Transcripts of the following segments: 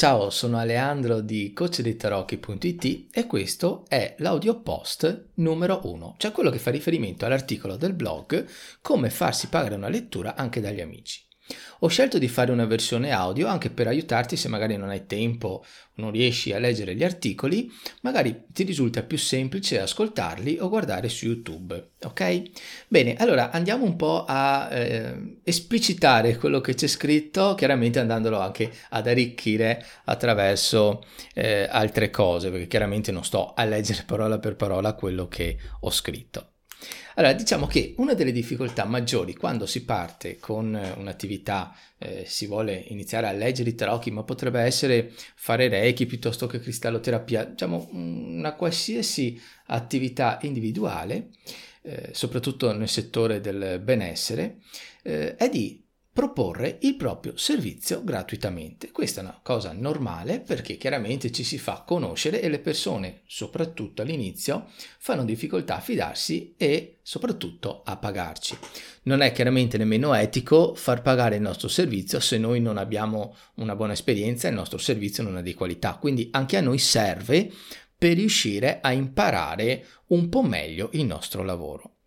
Ciao, sono Aleandro di coachdeitarocchi.it e questo è l'audio post numero 1, cioè quello che fa riferimento all'articolo del blog Come farsi pagare una lettura anche dagli amici. Ho scelto di fare una versione audio anche per aiutarti se magari non hai tempo, non riesci a leggere gli articoli, magari ti risulta più semplice ascoltarli o guardare su YouTube, ok? Bene, allora andiamo un po' a eh, esplicitare quello che c'è scritto, chiaramente andandolo anche ad arricchire attraverso eh, altre cose, perché chiaramente non sto a leggere parola per parola quello che ho scritto. Allora, diciamo che una delle difficoltà maggiori quando si parte con eh, un'attività, eh, si vuole iniziare a leggere i tarocchi, ma potrebbe essere fare reiki piuttosto che cristalloterapia, diciamo una qualsiasi attività individuale, eh, soprattutto nel settore del benessere, eh, è di proporre il proprio servizio gratuitamente. Questa è una cosa normale perché chiaramente ci si fa conoscere e le persone, soprattutto all'inizio, fanno difficoltà a fidarsi e soprattutto a pagarci. Non è chiaramente nemmeno etico far pagare il nostro servizio se noi non abbiamo una buona esperienza e il nostro servizio non è di qualità. Quindi anche a noi serve per riuscire a imparare un po' meglio il nostro lavoro.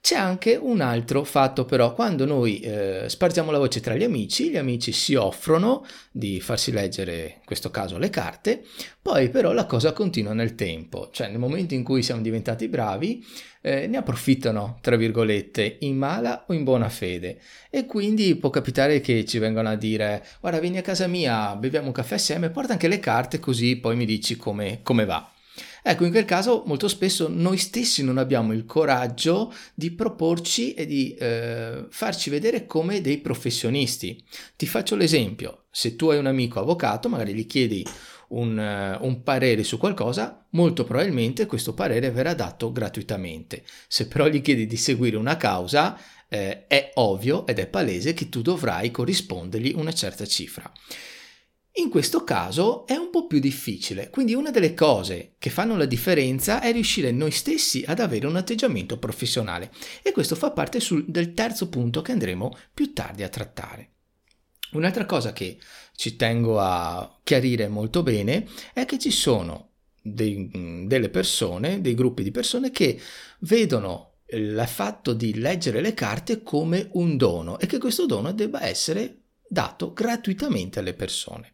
C'è anche un altro fatto però, quando noi eh, spargiamo la voce tra gli amici, gli amici si offrono di farsi leggere, in questo caso, le carte, poi però la cosa continua nel tempo, cioè nel momento in cui siamo diventati bravi, eh, ne approfittano, tra virgolette, in mala o in buona fede e quindi può capitare che ci vengano a dire guarda vieni a casa mia, beviamo un caffè assieme, porta anche le carte così poi mi dici come, come va. Ecco, in quel caso molto spesso noi stessi non abbiamo il coraggio di proporci e di eh, farci vedere come dei professionisti. Ti faccio l'esempio, se tu hai un amico avvocato, magari gli chiedi un, uh, un, parere su qualcosa, molto probabilmente questo parere verrà dato gratuitamente. Se però gli chiedi di seguire una causa, eh, è ovvio ed è palese che tu dovrai corrispondergli una certa cifra. In questo caso è un po' più difficile, quindi una delle cose che fanno la differenza è riuscire noi stessi ad avere un atteggiamento professionale e questo fa parte sul, del terzo punto che andremo più tardi a trattare. Un'altra cosa che ci tengo a chiarire molto bene è che ci sono dei, delle persone, dei gruppi di persone che vedono il fatto di leggere le carte come un dono e che questo dono debba essere dato gratuitamente alle persone.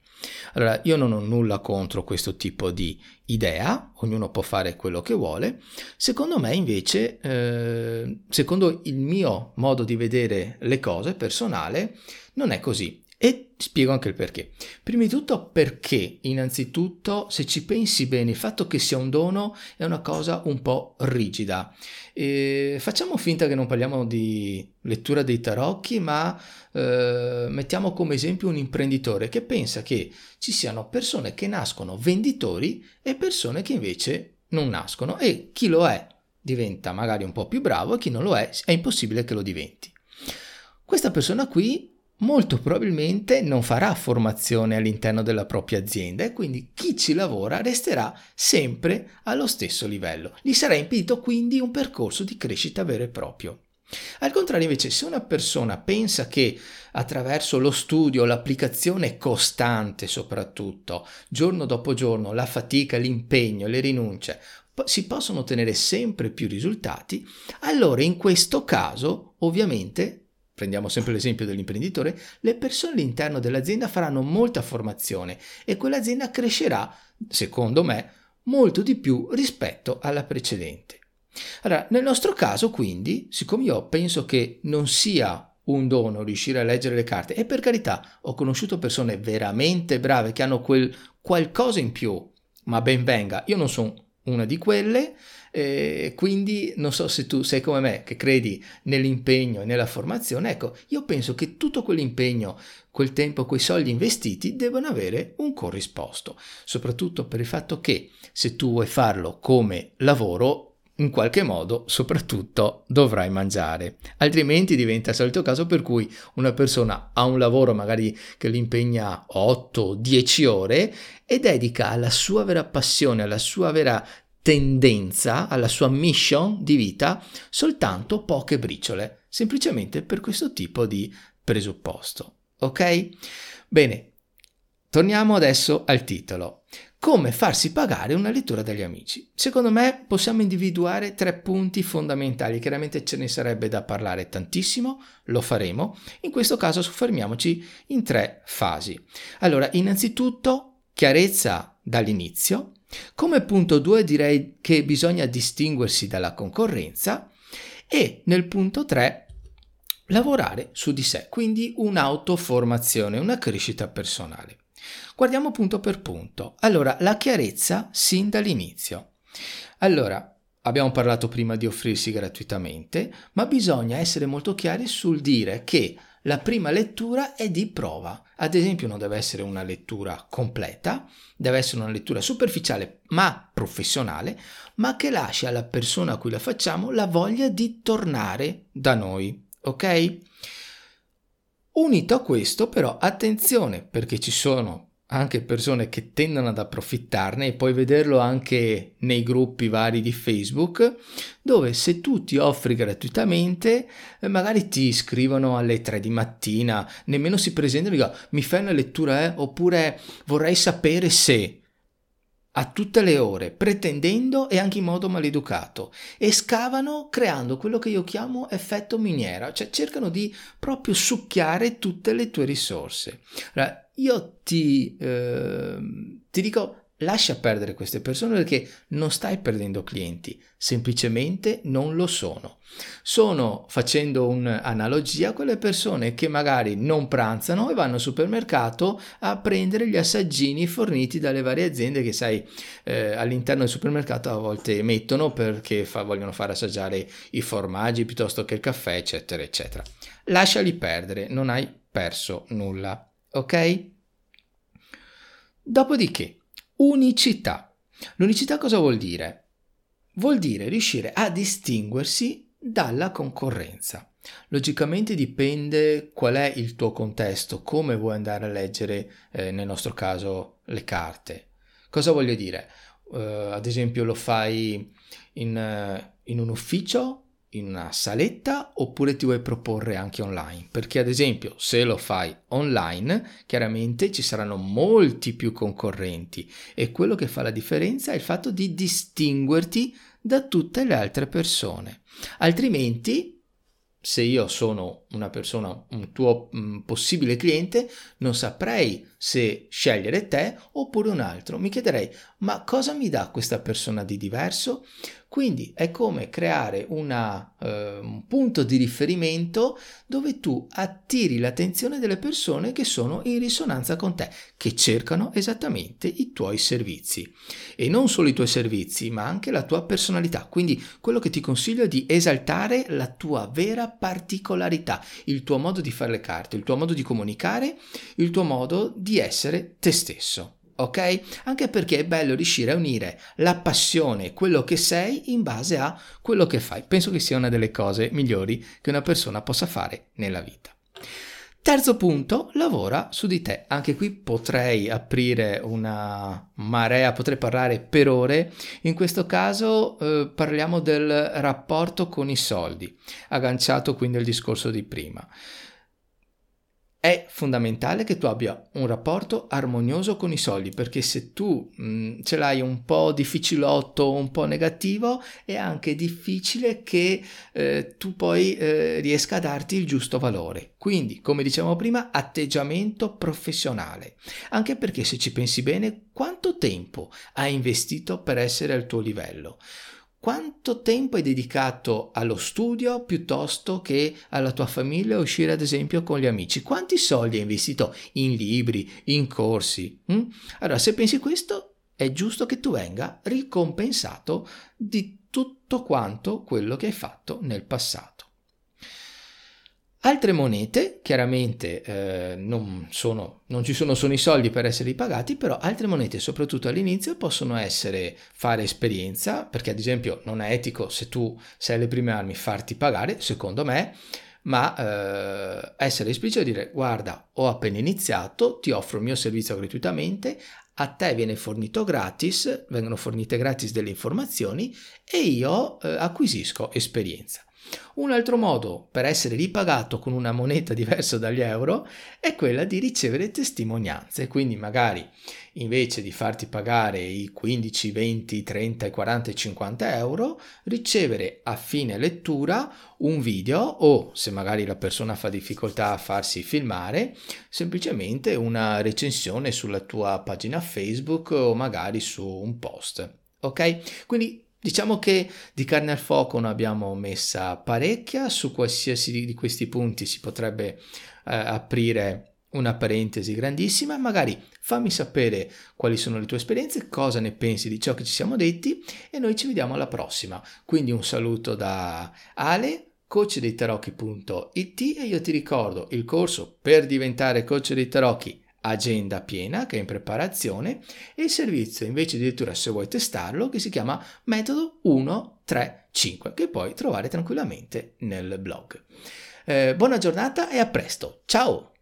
Allora, io non ho nulla contro questo tipo di idea, ognuno può fare quello che vuole. Secondo me, invece, eh, secondo il mio modo di vedere le cose personale, non è così. E spiego anche il perché. Prima di tutto perché, innanzitutto, se ci pensi bene, il fatto che sia un dono è una cosa un po' rigida. E facciamo finta che non parliamo di lettura dei tarocchi, ma eh, mettiamo come esempio un imprenditore che pensa che ci siano persone che nascono venditori e persone che invece non nascono e chi lo è diventa magari un po' più bravo e chi non lo è è impossibile che lo diventi. Questa persona qui molto probabilmente non farà formazione all'interno della propria azienda e quindi chi ci lavora resterà sempre allo stesso livello. Gli sarà impedito quindi un percorso di crescita vero e proprio. Al contrario, invece, se una persona pensa che attraverso lo studio, l'applicazione costante soprattutto, giorno dopo giorno, la fatica, l'impegno, le rinunce, si possono ottenere sempre più risultati, allora in questo caso, ovviamente, prendiamo sempre l'esempio dell'imprenditore, le persone all'interno dell'azienda faranno molta formazione e quell'azienda crescerà, secondo me, molto di più rispetto alla precedente. Allora, nel nostro caso, quindi, siccome io penso che non sia un dono riuscire a leggere le carte, e per carità, ho conosciuto persone veramente brave che hanno quel qualcosa in più, ma ben venga, io non sono una di quelle, eh, quindi non so se tu sei come me che credi nell'impegno e nella formazione, ecco, io penso che tutto quell'impegno, quel tempo, quei soldi investiti devono avere un corrisposto, soprattutto per il fatto che se tu vuoi farlo come lavoro, in qualche modo soprattutto dovrai mangiare. Altrimenti diventa il solito caso per cui una persona ha un lavoro magari che lo impegna 8-10 ore e dedica alla sua vera passione alla sua vera tendenza alla sua mission di vita soltanto poche briciole semplicemente per questo tipo di presupposto ok bene torniamo adesso al titolo. Come farsi pagare una lettura dagli amici? Secondo me possiamo individuare tre punti fondamentali, chiaramente ce ne sarebbe da parlare tantissimo, lo faremo, in questo caso soffermiamoci in tre fasi. Allora, innanzitutto chiarezza dall'inizio, come punto 2 direi che bisogna distinguersi dalla concorrenza e nel punto 3 lavorare su di sé, quindi un'autoformazione, una crescita personale. Guardiamo punto per punto. Allora, la chiarezza sin dall'inizio. Allora, abbiamo parlato prima di offrirsi gratuitamente, ma bisogna essere molto chiari sul dire che la prima lettura è di prova. Ad esempio non deve essere una lettura completa, deve essere una lettura superficiale ma professionale, ma che lascia alla persona a cui la facciamo la voglia di tornare da noi, ok? Unito a questo però attenzione perché ci sono anche persone che tendono ad approfittarne e puoi vederlo anche nei gruppi vari di Facebook dove se tu ti offri gratuitamente eh, magari ti scrivono alle 3 di mattina nemmeno si presentano e dicono mi fai una lettura eh? oppure vorrei sapere se a tutte le ore, pretendendo e anche in modo maleducato, e scavano creando quello che io chiamo effetto miniera, cioè cercano di proprio succhiare tutte le tue risorse. Allora, io ti, eh, ti dico, lascia perdere queste persone perché non stai perdendo clienti, semplicemente non lo sono. Sono, facendo un'analogia, quelle persone che magari non pranzano e vanno al supermercato a prendere gli assaggini forniti dalle varie aziende che sai eh, all'interno del supermercato a volte mettono perché fa, vogliono far assaggiare i formaggi piuttosto che il caffè, eccetera, eccetera. Lasciali perdere, non hai perso nulla, ok? Dopodiché, Unicità. L'unicità cosa vuol dire? Vuol dire riuscire a distinguersi dalla concorrenza. Logicamente dipende qual è il tuo contesto, come vuoi andare a leggere, eh, nel nostro caso, le carte. Cosa voglio dire? Uh, ad esempio lo fai in, uh, in un ufficio in una saletta oppure ti vuoi proporre anche online perché ad esempio se lo fai online chiaramente ci saranno molti più concorrenti e quello che fa la differenza è il fatto di distinguerti da tutte le altre persone altrimenti se io sono una persona, un tuo mm, possibile cliente, non saprei se scegliere te oppure un altro. Mi chiederei, ma cosa mi dà questa persona di diverso? Quindi è come creare una, eh, un punto di riferimento dove tu attiri l'attenzione delle persone che sono in risonanza con te, che cercano esattamente i tuoi servizi. E non solo i tuoi servizi, ma anche la tua personalità. Quindi quello che ti consiglio è di esaltare la tua vera particolarità, il tuo modo di fare le carte, il tuo modo di comunicare, il tuo modo di essere te stesso ok? Anche perché è bello riuscire a unire la passione, quello che sei, in base a quello che fai. Penso che sia una delle cose migliori che una persona possa fare nella vita. Terzo punto, lavora su di te. Anche qui potrei aprire una marea, potrei parlare per ore. In questo caso eh, parliamo del rapporto con i soldi, agganciato quindi al discorso di prima. È fondamentale che tu abbia un rapporto armonioso con i soldi perché se tu mh, mm, ce l'hai un po' difficilotto, un po' negativo, è anche difficile che eh, tu poi eh, riesca a darti il giusto valore. Quindi, come dicevamo prima, atteggiamento professionale. Anche perché se ci pensi bene, quanto tempo hai investito per essere al tuo livello? Quanto tempo hai dedicato allo studio piuttosto che alla tua famiglia, uscire ad esempio con gli amici? Quanti soldi hai investito in libri, in corsi? Hm? Allora, se pensi questo, è giusto che tu venga ricompensato di tutto quanto quello che hai fatto nel passato. Altre monete, chiaramente eh, non, sono, non, ci sono solo i soldi per essere ripagati, però altre monete, soprattutto all'inizio, possono essere fare esperienza, perché ad esempio non è etico se tu sei alle prime armi farti pagare, secondo me, ma eh, essere esplicito e dire guarda, ho appena iniziato, ti offro il mio servizio gratuitamente, a te viene fornito gratis, vengono fornite gratis delle informazioni e io eh, acquisisco esperienza. Un altro modo per essere ripagato con una moneta diversa dagli euro è quella di ricevere testimonianze, quindi magari invece di farti pagare i 15, 20, 30, 40 e 50 euro, ricevere a fine lettura un video o se magari la persona fa difficoltà a farsi filmare, semplicemente una recensione sulla tua pagina Facebook o magari su un post. Ok? Quindi Diciamo che di carne al fuoco ne abbiamo messa parecchia, su qualsiasi di questi punti si potrebbe eh, aprire una parentesi grandissima, magari fammi sapere quali sono le tue esperienze, cosa ne pensi di ciò che ci siamo detti e noi ci vediamo alla prossima. Quindi un saluto da Ale, coach dei tarocchi.it e io ti ricordo il corso per diventare coach dei tarocchi agenda piena che è in preparazione e il servizio invece addirittura se vuoi testarlo che si chiama metodo 135 che puoi trovare tranquillamente nel blog. Eh, buona giornata e a presto, ciao!